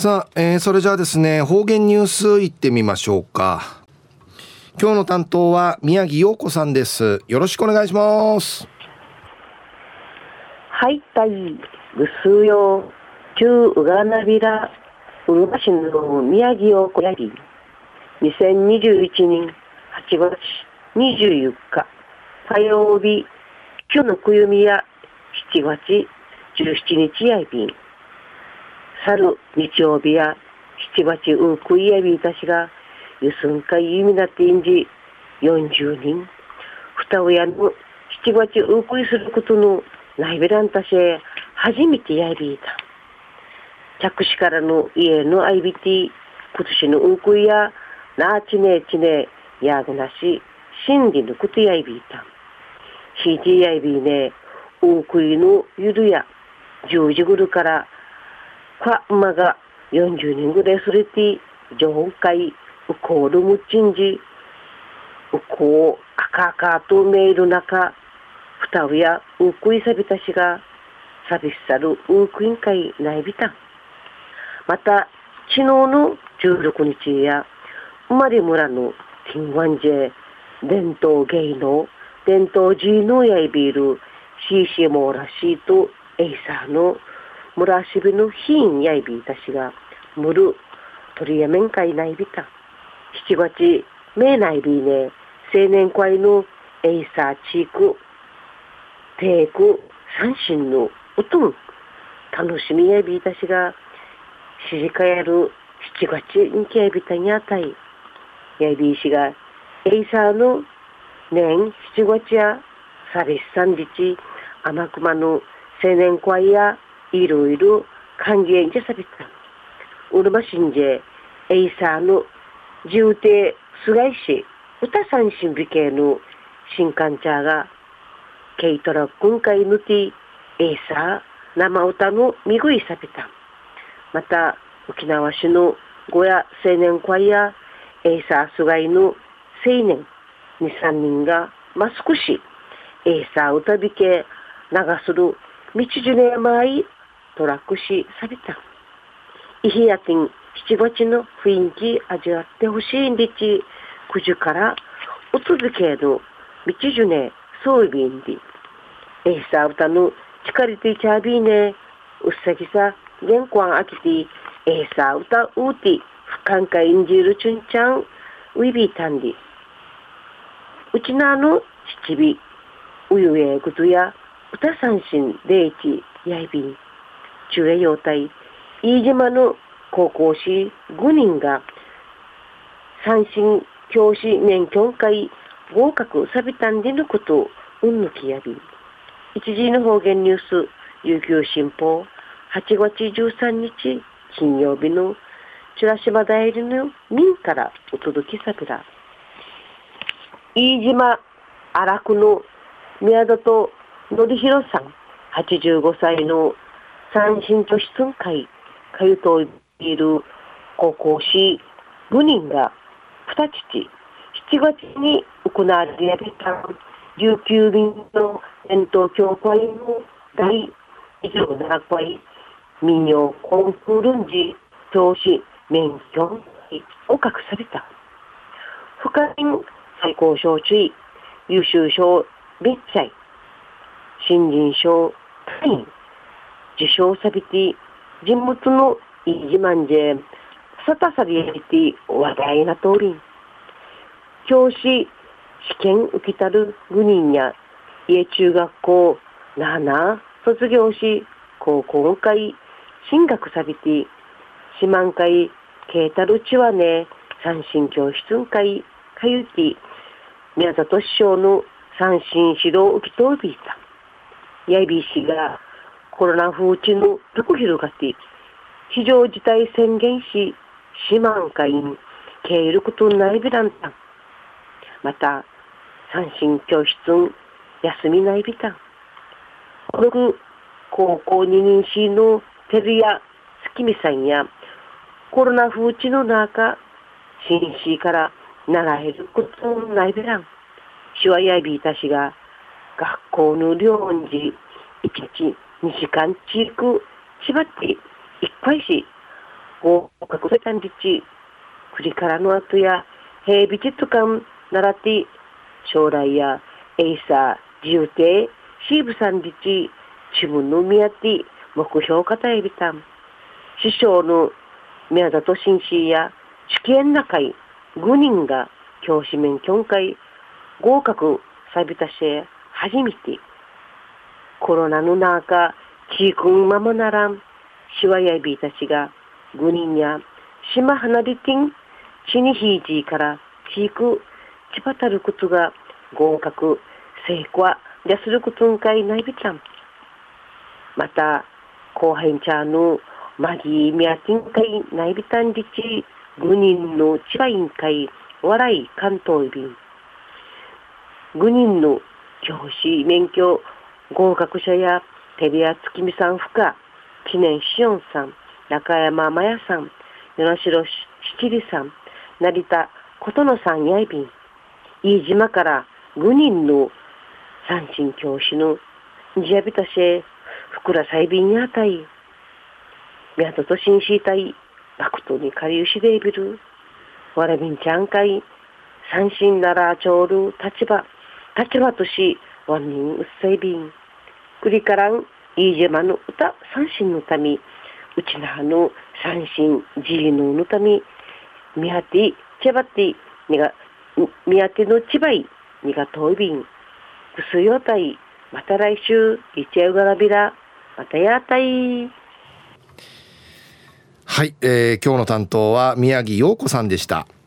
さあ、えー、それじゃあですね、方言ニュースいってみましょうか。今日の担当は宮城陽子さんです。よろしくお願いします。はい、たい、ぐすうよ、旧うがなびら、うるま市の宮城陽子やり、2021年8月24日、火曜日、今日のくゆみや7月17日やいびん。去る日曜日や七八うくいやびいたしが、ゆすんかいゆみなっていんじ、40人、二親の七八うくいすることのないべらんたしへ、初めてやびいた。着手からの家のあいびて、今年のうんくいや、なあちねえちねえ、やぐなし、真理のことやいびいた。ひじやいびいね、うくいのゆるや、十時ぐるから、か馬が40人ぐらいすれて、上海、うこうるむちんじ、うこう、赤赤とめいる中、ふたうやうくいさびたしが、さびしさるうくいんかいないびた。また、昨日の16日や、生まれ村のティンワンジェ、伝統芸能、伝統人のやいびる、シーシーモーラシーとエイサーの村しびのひんやいびいたしが、むる、取りやめんかいないびた。七月、めいないびね、青年会のエイサーチーク、テーク、三振のうとん、楽しみやびいたしが、しじかやる七月にけやびたにあたい。やびいしが、エイサーの年七月や、さびし三日、甘熊の青年会や、いろいろ歓迎じゃさびた。うるましんじえ、エイサーの重低すがいし、歌三振美形の新刊茶が、軽トラんかいぬてぃ、エイサー生歌のみぐいさびた。また、沖縄市の胡屋青年会や、エイサーすがいの青年二三人が、マスクし、エイサー歌びけー流する道ジュネー軽トラックしさびた。いひやてぃん、七月の雰囲気味わってほしいんでち、九時からお続けの道じゅね、そういびんで。えいさ歌の力でちゃびね、うっさぎさ、げんこんあきて、えいさ歌うて、不感か演じるちゅんちゃん、ういびたんで。うちなの七尾、うゆえぐとや、歌三振でいち、やいびん。中英用隊、飯島の高校士5人が三振教師免許会合格さびたんでのことをうんぬきやび。一時の方言ニュース、琉球新報、8月13日金曜日のチュラシマ大理の民からお届けさびら。飯島荒久の宮里則弘さん、85歳の三振と質問会、かゆといいる高校士5人が二父、7月に行われた琉球便の伝統協会の第27回民謡コンクールンジ教師免許を隠された。副員最高賞注意、優秀賞別祭、新人賞会員、受賞さびて、人物のいい自慢で、さたさりやりて話題な通り、教師試験受けたる5人や、家中学校、なあなあ、卒業し、高校会、進学さびて、四万会、ケータルチはね、三振教室会、かゆき、宮里師匠の三振指導受けとびた。やいびしが、コロナ風地のどこ広がって非常事態宣言し、四万会員、経営ることないびらんたんまた、三振教室休みないびたん。この高校二人しのテルや月見さんや、コロナ風地の中、新市から習えることないびらん。しわやびいたしが、学校の領事、一日2時間チーク縛っていっぱいし、合格せたんじち、くりからの後や、平美術館習って、将来や、エイサー、自由艇、シーブさんじち、自分の宮って目標方えびたん。師匠の宮里紳士や、試験な会5人が教師免許会合格さびたし初めてコロナの中ちくんままならん。しわやびたちが5人や島離れてんちにひいじからちくちばたることが合格成功ですることんかいないびちゃん。また後輩ちゃんのマギーミャティンかいないびたんりち愚人の千葉委員会笑い関東便愚人の教師免許合格者やテレア月見さんふか知念しおんさん中山麻也さん与那城七里さん成田琴野さんやいびん飯島から愚人の三神教師のジャビタシェふくらさいびんやたい宮戸と新市隊バクトにかりゆしでいびる。わらびんちゃんかい。三振ならちょうる立場。立場とし、わんにんうっさいびん。くりからん、いいじまの歌三振のため、うちなはの三振じいののため、みやて、ちばて、にが、みやてのちばい、にがといびん。くすよたい、また来週、いちゃうがらびら、またやたい。はい、えー、今日の担当は宮城陽子さんでした。